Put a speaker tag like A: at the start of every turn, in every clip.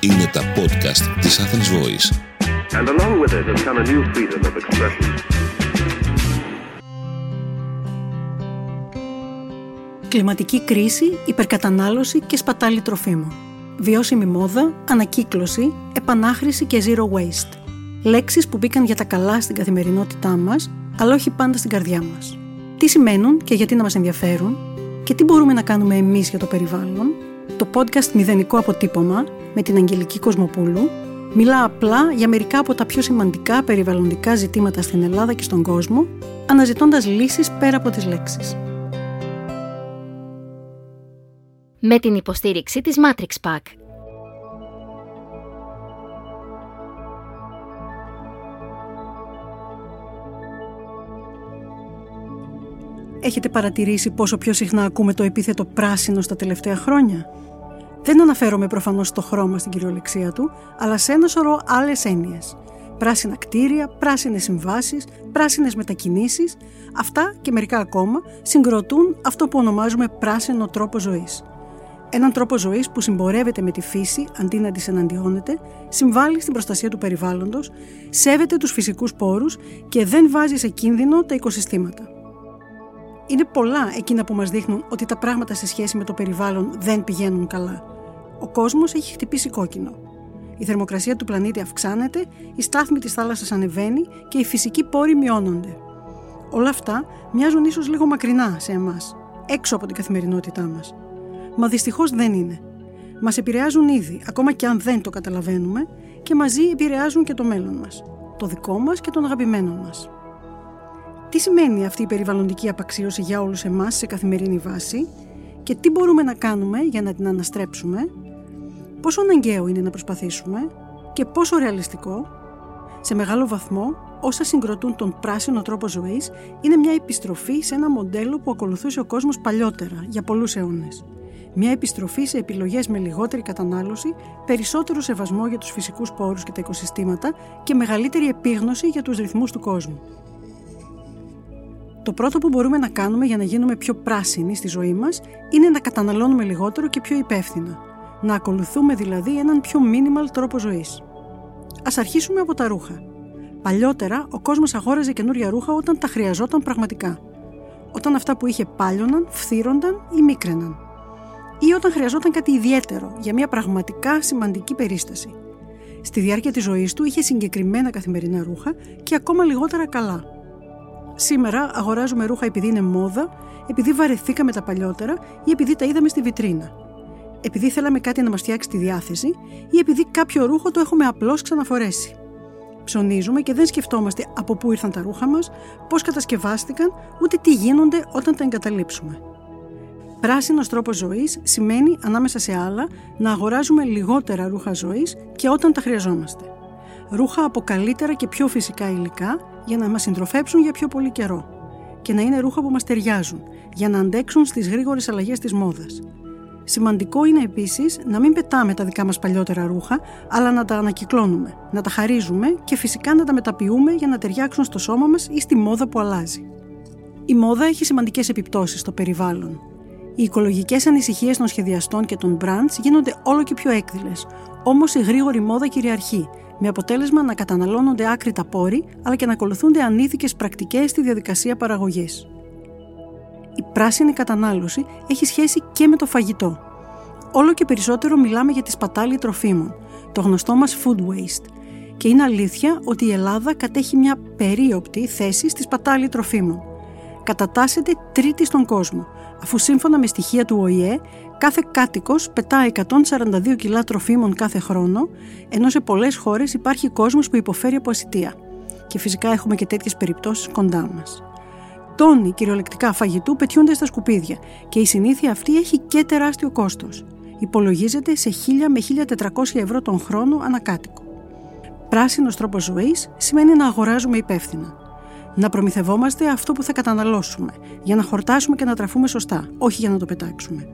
A: Είναι τα podcast της Athens Voice. And along with it has come a new freedom of expression. Κλιματική κρίση, υπερκατανάλωση και σπατάλη τροφίμων. Βιώσιμη μόδα, ανακύκλωση, επανάχρηση και zero waste. Λέξεις που μπήκαν για τα καλά στην καθημερινότητά μας, αλλά όχι πάντα στην καρδιά μας. Τι σημαίνουν και γιατί να μας ενδιαφέρουν; Και τι μπορούμε να κάνουμε εμείς για το περιβάλλον, το podcast Μηδενικό Αποτύπωμα με την Αγγελική Κοσμοπούλου μιλά απλά για μερικά από τα πιο σημαντικά περιβαλλοντικά ζητήματα στην Ελλάδα και στον κόσμο, αναζητώντας λύσεις πέρα από τις λέξεις.
B: Με την υποστήριξη της Matrix Pack.
C: Έχετε παρατηρήσει πόσο πιο συχνά ακούμε το επίθετο πράσινο στα τελευταία χρόνια; Δεν αναφέρομαι προφανώς στο χρώμα στην κυριολεξία του, αλλά σε ένα σωρό άλλες έννοιες. Πράσινα κτίρια, πράσινες συμβάσεις, πράσινες μετακινήσεις, αυτά και μερικά ακόμα συγκροτούν αυτό που ονομάζουμε πράσινο τρόπο ζωής. Έναν τρόπο ζωής που συμπορεύεται με τη φύση αντί να της εναντιώνεται, συμβάλλει στην προστασία του περιβάλλοντος, σέβεται τους φυσικούς πόρους και δεν βάζει σε κίνδυνο τα οικοσυστήματα. Είναι πολλά εκείνα που μας δείχνουν ότι τα πράγματα σε σχέση με το περιβάλλον δεν πηγαίνουν καλά. Ο κόσμος έχει χτυπήσει κόκκινο. Η θερμοκρασία του πλανήτη αυξάνεται, η στάθμη της θάλασσας ανεβαίνει και οι φυσικοί πόροι μειώνονται. Όλα αυτά μοιάζουν ίσως λίγο μακρινά σε εμάς, έξω από την καθημερινότητά μας. Μα δυστυχώς δεν είναι. Μας επηρεάζουν ήδη, ακόμα και αν δεν το καταλαβαίνουμε, και μαζί επηρεάζουν και το μέλλον μας, το δικό μας και των αγαπημένων μας. Τι σημαίνει αυτή η περιβαλλοντική απαξίωση για όλους εμάς σε καθημερινή βάση και τι μπορούμε να κάνουμε για να την αναστρέψουμε, πόσο αναγκαίο είναι να προσπαθήσουμε και πόσο ρεαλιστικό, σε μεγάλο βαθμό όσα συγκροτούν τον πράσινο τρόπο ζωής είναι μια επιστροφή σε ένα μοντέλο που ακολουθούσε ο κόσμος παλιότερα για πολλούς αιώνες. Μια επιστροφή σε επιλογές με λιγότερη κατανάλωση, περισσότερο σεβασμό για τους φυσικούς πόρους και τα οικοσυστήματα και μεγαλύτερη επίγνωση για τους ρυθμούς του κόσμου. Το πρώτο που μπορούμε να κάνουμε για να γίνουμε πιο πράσινοι στη ζωή μας είναι να καταναλώνουμε λιγότερο και πιο υπεύθυνα. Να ακολουθούμε δηλαδή έναν πιο minimal τρόπο ζωής. Α αρχίσουμε από τα ρούχα. Παλιότερα ο κόσμος αγόραζε καινούρια ρούχα όταν τα χρειαζόταν πραγματικά. Όταν αυτά που είχε πάλιοναν, φθύρονταν ή μίκραιναν. Ή όταν χρειαζόταν κάτι ιδιαίτερο για μια πραγματικά σημαντική περίσταση. Στη διάρκεια της ζωής του είχε συγκεκριμένα καθημερινά ρούχα και ακόμα λιγότερα καλά, Σήμερα αγοράζουμε ρούχα επειδή είναι μόδα, επειδή βαρεθήκαμε τα παλιότερα ή επειδή τα είδαμε στη βιτρίνα. Επειδή θέλαμε κάτι να μας φτιάξει τη διάθεση ή επειδή κάποιο ρούχο το έχουμε απλώς ξαναφορέσει. Ψωνίζουμε και δεν σκεφτόμαστε από πού ήρθαν τα ρούχα μας, πώς κατασκευάστηκαν, ούτε τι γίνονται όταν τα εγκαταλείψουμε. Πράσινος τρόπος ζωής σημαίνει, ανάμεσα σε άλλα, να αγοράζουμε λιγότερα ρούχα ζωής και όταν τα χρειαζόμαστε. Ρούχα από καλύτερα και πιο φυσικά υλικά για να μας συντροφέψουν για πιο πολύ καιρό και να είναι ρούχα που μας ταιριάζουν για να αντέξουν στις γρήγορες αλλαγές της μόδας. Σημαντικό είναι επίσης να μην πετάμε τα δικά μας παλιότερα ρούχα, αλλά να τα ανακυκλώνουμε, να τα χαρίζουμε και φυσικά να τα μεταποιούμε για να ταιριάξουν στο σώμα μας ή στη μόδα που αλλάζει. Η μόδα έχει σημαντικές επιπτώσεις στο περιβάλλον. Οι οικολογικές ανησυχίες των σχεδιαστών και των brands γίνονται όλο και πιο έκδηλες, όμως η γρήγορη μόδα κυριαρχεί με αποτέλεσμα να καταναλώνονται άκρητα πόροι αλλά και να ακολουθούνται ανήθικες πρακτικές στη διαδικασία παραγωγής. Η πράσινη κατανάλωση έχει σχέση και με το φαγητό. Όλο και περισσότερο μιλάμε για τη σπατάλη τροφίμων, το γνωστό μας food waste. Και είναι αλήθεια ότι η Ελλάδα κατέχει μια περίοπτη θέση στη σπατάλη τροφίμων. Κατατάσσεται τρίτη στον κόσμο, αφού σύμφωνα με στοιχεία του ΟΗΕ Κάθε κάτοικος πετά 142 κιλά τροφίμων κάθε χρόνο, ενώ σε πολλές χώρες υπάρχει κόσμος που υποφέρει από ασυτεία. Και φυσικά έχουμε και τέτοιες περιπτώσεις κοντά μας. Τόνοι κυριολεκτικά φαγητού πετιούνται στα σκουπίδια και η συνήθεια αυτή έχει και τεράστιο κόστος. Υπολογίζεται σε 1000 με 1400 ευρώ τον χρόνο ανακάτοικο. Πράσινος τρόπος ζωής σημαίνει να αγοράζουμε υπεύθυνα. Να προμηθευόμαστε αυτό που θα καταναλώσουμε, για να χορτάσουμε και να τραφούμε σωστά, όχι για να το πετάξουμε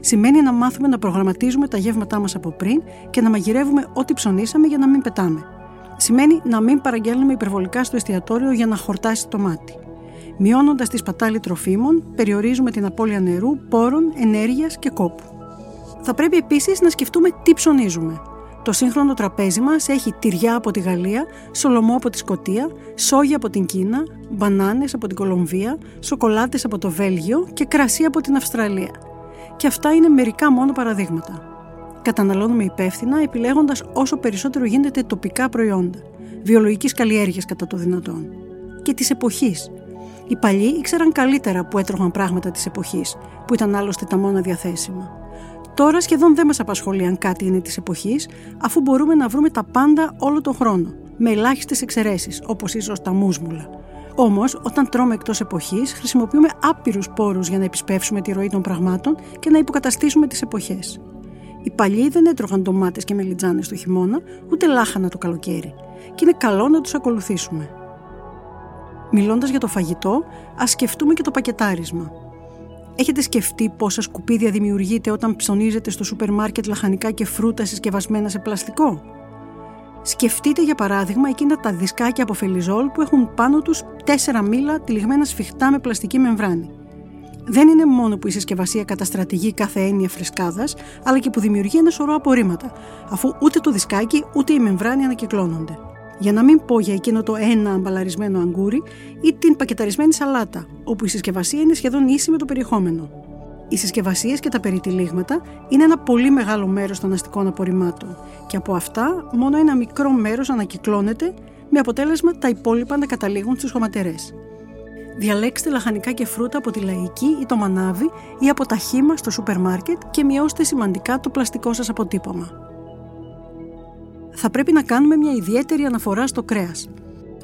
C: σημαίνει να μάθουμε να προγραμματίζουμε τα γεύματά μας από πριν και να μαγειρεύουμε ό,τι ψωνίσαμε για να μην πετάμε. Σημαίνει να μην παραγγέλνουμε υπερβολικά στο εστιατόριο για να χορτάσει το μάτι. Μειώνοντας τη σπατάλη τροφίμων, περιορίζουμε την απώλεια νερού, πόρων, ενέργειας και κόπου. Θα πρέπει επίσης να σκεφτούμε τι ψωνίζουμε. Το σύγχρονο τραπέζι μας έχει τυριά από τη Γαλλία, σολομό από τη Σκωτία, σόγια από την Κίνα, μπανάνες από την Κολομβία, σοκολάτες από το Βέλγιο και κρασί από την Αυστραλία. Και αυτά είναι μερικά μόνο παραδείγματα. Καταναλώνουμε υπεύθυνα, επιλέγοντας όσο περισσότερο γίνεται τοπικά προϊόντα, βιολογικής καλλιέργειας κατά το δυνατόν. Και της εποχής. Οι παλιοί ήξεραν καλύτερα που έτρωγαν πράγματα της εποχής, που ήταν άλλωστε τα μόνα διαθέσιμα. Τώρα σχεδόν δεν μας απασχολεί αν κάτι είναι της εποχής, αφού μπορούμε να βρούμε τα πάντα όλο τον χρόνο, με ελάχιστες εξαιρέσεις, όπως ίσως τα μουσμουλα. Όμως, όταν τρώμε εκτός εποχής, χρησιμοποιούμε άπειρους πόρους για να επισπεύσουμε τη ροή των πραγμάτων και να υποκαταστήσουμε τις εποχές. Οι παλιοί δεν έτρωγαν ντομάτες και μελιτζάνες το χειμώνα, ούτε λάχανα το καλοκαίρι. Και είναι καλό να τους ακολουθήσουμε. Μιλώντας για το φαγητό, ας σκεφτούμε και το πακετάρισμα. Έχετε σκεφτεί πόσα σκουπίδια δημιουργείτε όταν ψωνίζετε στο σούπερ μάρκετ λαχανικά και φρούτα συσκευασμένα σε πλαστικό; Σκεφτείτε για παράδειγμα εκείνα τα δισκάκια από φελιζόλ που έχουν πάνω τους τέσσερα μήλα τυλιγμένα σφιχτά με πλαστική μεμβράνη. Δεν είναι μόνο που η συσκευασία καταστρατηγεί κάθε έννοια φρεσκάδας, αλλά και που δημιουργεί ένα σωρό απορρίμματα, αφού ούτε το δισκάκι ούτε η μεμβράνη ανακυκλώνονται. Για να μην πω για εκείνο το ένα αμπαλαρισμένο αγκούρι ή την πακεταρισμένη σαλάτα, όπου η συσκευασία είναι σχεδόν ίση με το περιεχόμενο. Οι συσκευασίες και τα περιτυλίγματα είναι ένα πολύ μεγάλο μέρος των αστικών απορριμμάτων και από αυτά μόνο ένα μικρό μέρος ανακυκλώνεται με αποτέλεσμα τα υπόλοιπα να καταλήγουν στι χωματερές. Διαλέξτε λαχανικά και φρούτα από τη λαϊκή ή το μανάβι ή από τα χήμα στο σούπερ μάρκετ και μειώστε σημαντικά το πλαστικό σας αποτύπωμα. Θα πρέπει να κάνουμε μια ιδιαίτερη αναφορά στο κρέας.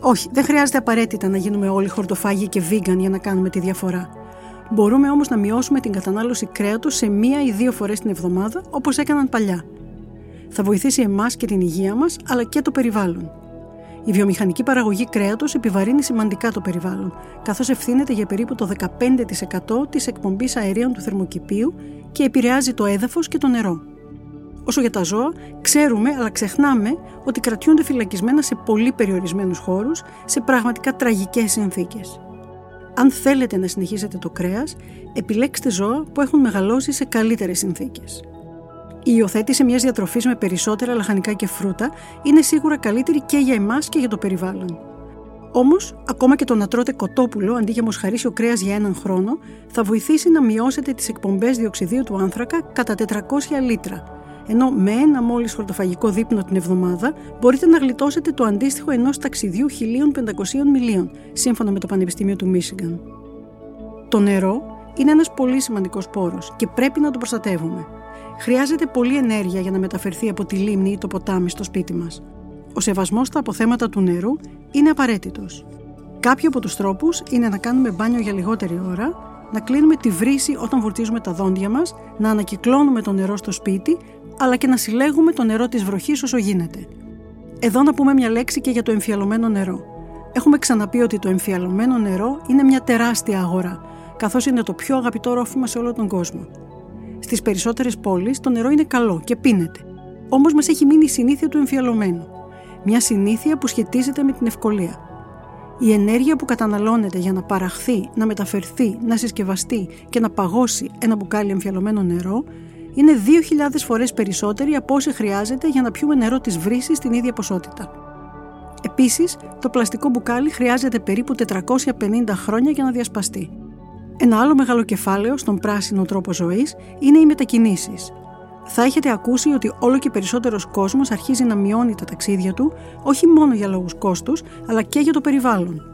C: Όχι, δεν χρειάζεται απαραίτητα να γίνουμε όλοι χορτοφάγοι και vegan για να κάνουμε τη διαφορά. Μπορούμε όμως να μειώσουμε την κατανάλωση κρέατος σε μία ή δύο φορές την εβδομάδα όπως έκαναν παλιά. Θα βοηθήσει εμάς και την υγεία μας αλλά και το περιβάλλον. Η βιομηχανική παραγωγή κρέατος επιβαρύνει σημαντικά το περιβάλλον, καθώς ευθύνεται για περίπου το 15% της εκπομπής αερίων του θερμοκηπίου και επηρεάζει το έδαφος και το νερό. Όσο για τα ζώα, ξέρουμε αλλά ξεχνάμε ότι κρατιούνται φυλακισμένα σε πολύ περιορισμένους χώρους, σε πραγματικά τραγικές συνθήκες. Αν θέλετε να συνεχίσετε το κρέας, επιλέξτε ζώα που έχουν μεγαλώσει σε καλύτερες συνθήκες. Η υιοθέτηση μιας διατροφής με περισσότερα λαχανικά και φρούτα είναι σίγουρα καλύτερη και για εμάς και για το περιβάλλον. Όμως, ακόμα και το να τρώτε κοτόπουλο αντί για μοσχαρίσιο κρέας για έναν χρόνο θα βοηθήσει να μειώσετε τις εκπομπές διοξιδίου του άνθρακα κατά 400 λίτρα. Ενώ με ένα μόλις χορτοφαγικό δείπνο την εβδομάδα μπορείτε να γλιτώσετε το αντίστοιχο ενός ταξιδιού 1500 μιλίων, σύμφωνα με το Πανεπιστήμιο του Μίσιγκαν. Το νερό είναι ένας πολύ σημαντικός πόρος και πρέπει να το προστατεύουμε. Χρειάζεται πολλή ενέργεια για να μεταφερθεί από τη λίμνη ή το ποτάμι στο σπίτι μας. Ο σεβασμός στα αποθέματα του νερού είναι απαραίτητος. Κάποιοι από τους τρόπους είναι να κάνουμε μπάνιο για λιγότερη ώρα, να κλείνουμε τη βρύση όταν βουρτίζουμε τα δόντια μας, να ανακυκλώνουμε το νερό στο σπίτι, αλλά και να συλλέγουμε το νερό της βροχής όσο γίνεται. Εδώ να πούμε μια λέξη και για το εμφιαλωμένο νερό. Έχουμε ξαναπεί ότι το εμφιαλωμένο νερό είναι μια τεράστια αγορά, καθώς είναι το πιο αγαπητό ρόφημα σε όλο τον κόσμο. Στις περισσότερες πόλεις το νερό είναι καλό και πίνεται. Όμως μας έχει μείνει η συνήθεια του εμφιαλωμένου. Μια συνήθεια που σχετίζεται με την ευκολία. Η ενέργεια που καταναλώνεται για να παραχθεί, να μεταφερθεί, να συσκευαστεί και να παγώσει ένα μπουκάλι εμφιαλωμένο νερό είναι 2.000 φορές περισσότερη από όση χρειάζεται για να πιούμε νερό της βρύσης στην ίδια ποσότητα. Επίσης, το πλαστικό μπουκάλι χρειάζεται περίπου 450 χρόνια για να διασπαστεί. Ένα άλλο μεγάλο κεφάλαιο στον πράσινο τρόπο ζωής είναι οι μετακινήσεις. Θα έχετε ακούσει ότι όλο και περισσότερος κόσμος αρχίζει να μειώνει τα ταξίδια του, όχι μόνο για λόγους κόστους, αλλά και για το περιβάλλον.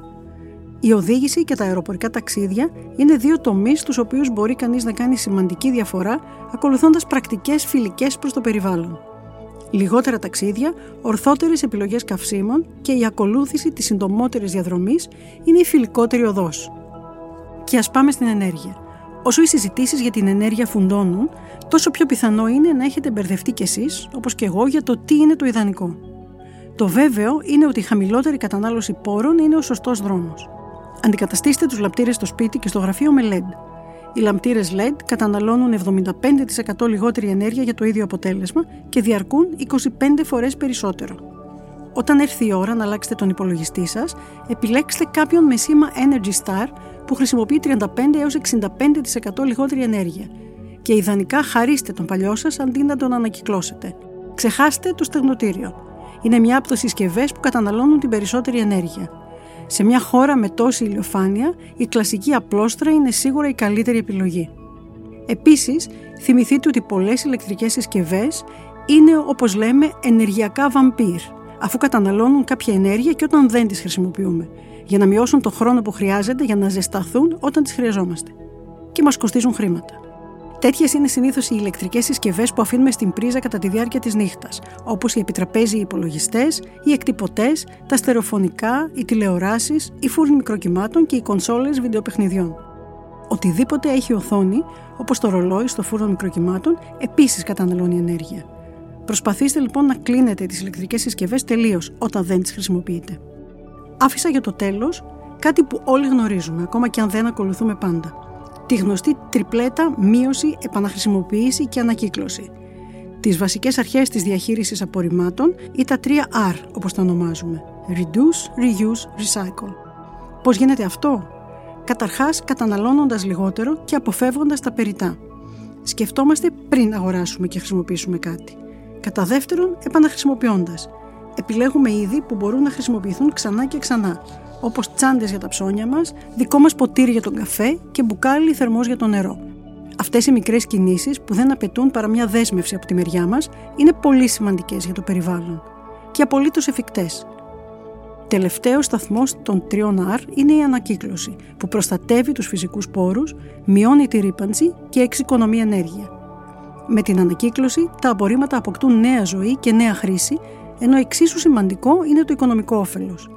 C: Η οδήγηση και τα αεροπορικά ταξίδια είναι δύο τομείς στους οποίους μπορεί κανείς να κάνει σημαντική διαφορά ακολουθώντας πρακτικές φιλικές προς το περιβάλλον. Λιγότερα ταξίδια, ορθότερες επιλογές καυσίμων και η ακολούθηση της συντομότερης διαδρομής είναι η φιλικότερη οδός. Και ας πάμε στην ενέργεια. Όσο οι συζητήσεις για την ενέργεια φουντώνουν, τόσο πιο πιθανό είναι να έχετε μπερδευτεί κι εσείς, όπως και εγώ, για το τι είναι το ιδανικό. Το βέβαιο είναι ότι η χαμηλότερη κατανάλωση πόρων είναι ο σωστός δρόμος. Αντικαταστήστε τους λαμπτήρε στο σπίτι και στο γραφείο με LED. Οι λαμπτήρε LED καταναλώνουν 75% λιγότερη ενέργεια για το ίδιο αποτέλεσμα και διαρκούν 25 φορές περισσότερο. Όταν έρθει η ώρα να αλλάξετε τον υπολογιστή σας, επιλέξτε κάποιον με σήμα Energy Star που χρησιμοποιεί 35 έως 65% λιγότερη ενέργεια. Και ιδανικά χαρίστε τον παλιό σας αντί να τον ανακυκλώσετε. Ξεχάστε το στεγνοτήριο. Είναι μια από τις συσκευές που καταναλώνουν την περισσότερη ενέργεια. Σε μια χώρα με τόση ηλιοφάνεια, η κλασική απλόστρα είναι σίγουρα η καλύτερη επιλογή. Επίσης, θυμηθείτε ότι πολλές ηλεκτρικές συσκευές είναι, όπως λέμε, ενεργειακά βαμπύρ, αφού καταναλώνουν κάποια ενέργεια και όταν δεν τις χρησιμοποιούμε, για να μειώσουν το χρόνο που χρειάζεται για να ζεσταθούν όταν τις χρειαζόμαστε. Και μας κοστίζουν χρήματα. Τέτοιες είναι συνήθως οι ηλεκτρικές συσκευές που αφήνουμε στην πρίζα κατά τη διάρκεια της νύχτας, όπως οι επιτραπέζοι υπολογιστές, οι εκτυπωτές, τα στερεοφωνικά, οι τηλεοράσεις, οι φούρνοι μικροκυμάτων και οι κονσόλες βιντεοπαιχνιδιών. Οτιδήποτε έχει οθόνη, όπως το ρολόι στο φούρνο μικροκυμάτων, επίσης καταναλώνει ενέργεια. Προσπαθήστε λοιπόν να κλείνετε τις ηλεκτρικές συσκευές τελείως όταν δεν τις χρησιμοποιείτε. Άφησα για το τέλος κάτι που όλοι γνωρίζουμε, ακόμα και αν δεν ακολουθούμε πάντα τη γνωστή τριπλέτα μείωση, επαναχρησιμοποίηση και ανακύκλωση. Τις βασικές αρχές της διαχείρισης απορριμμάτων ή τα τρία R όπως τα ονομάζουμε. Reduce, Reuse, Recycle. Πώς γίνεται αυτό; Καταρχάς καταναλώνοντας λιγότερο και αποφεύγοντας τα περιτά. Σκεφτόμαστε πριν αγοράσουμε και χρησιμοποιήσουμε κάτι. Κατά δεύτερον, επαναχρησιμοποιώντας. Επιλέγουμε είδη που μπορούν να χρησιμοποιηθούν ξανά και ξανά, όπως τσάντες για τα ψώνια μας, δικό μας ποτήρι για τον καφέ και μπουκάλι θερμός για το νερό. Αυτές οι μικρές κινήσεις που δεν απαιτούν παρά μια δέσμευση από τη μεριά μας είναι πολύ σημαντικές για το περιβάλλον και απολύτως εφικτές. Τελευταίος σταθμός των τριών R είναι η ανακύκλωση, που προστατεύει τους φυσικούς πόρους, μειώνει τη ρήπανση και εξοικονομεί ενέργεια. Με την ανακύκλωση, τα απορρίμματα αποκτούν νέα ζωή και νέα χρήση, ενώ εξίσου σημαντικό είναι το οικονομικό όφελος.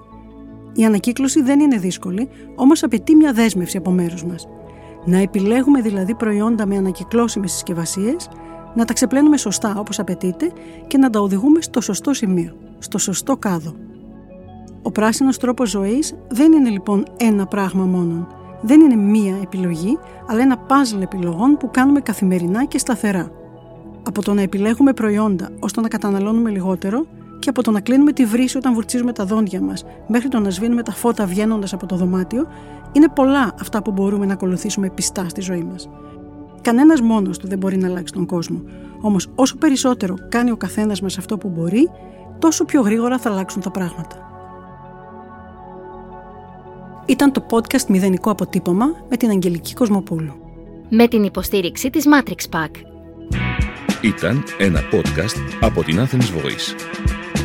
C: Η ανακύκλωση δεν είναι δύσκολη, όμως απαιτεί μια δέσμευση από μέρους μας. Να επιλέγουμε δηλαδή προϊόντα με ανακυκλώσιμες συσκευασίες, να τα ξεπλένουμε σωστά όπως απαιτείται και να τα οδηγούμε στο σωστό σημείο, στο σωστό κάδο. Ο πράσινος τρόπος ζωής δεν είναι λοιπόν ένα πράγμα μόνο. Δεν είναι μία επιλογή, αλλά ένα πάζλ επιλογών που κάνουμε καθημερινά και σταθερά. Από το να επιλέγουμε προϊόντα ώστε να καταναλώνουμε λιγότερο, και από το να κλείνουμε τη βρύση όταν βουρτσίζουμε τα δόντια μας μέχρι το να σβήνουμε τα φώτα βγαίνοντας από το δωμάτιο, είναι πολλά αυτά που μπορούμε να ακολουθήσουμε πιστά στη ζωή μας. Κανένας μόνος του δεν μπορεί να αλλάξει τον κόσμο. Όμως, όσο περισσότερο κάνει ο καθένας μας αυτό που μπορεί, τόσο πιο γρήγορα θα αλλάξουν τα πράγματα. Ήταν το podcast Μηδενικό Αποτύπωμα με την Αγγελική Κοσμοπούλου.
B: Με την υποστήριξη της Matrix Pack.
D: Ήταν ένα podcast από την Athens Voice.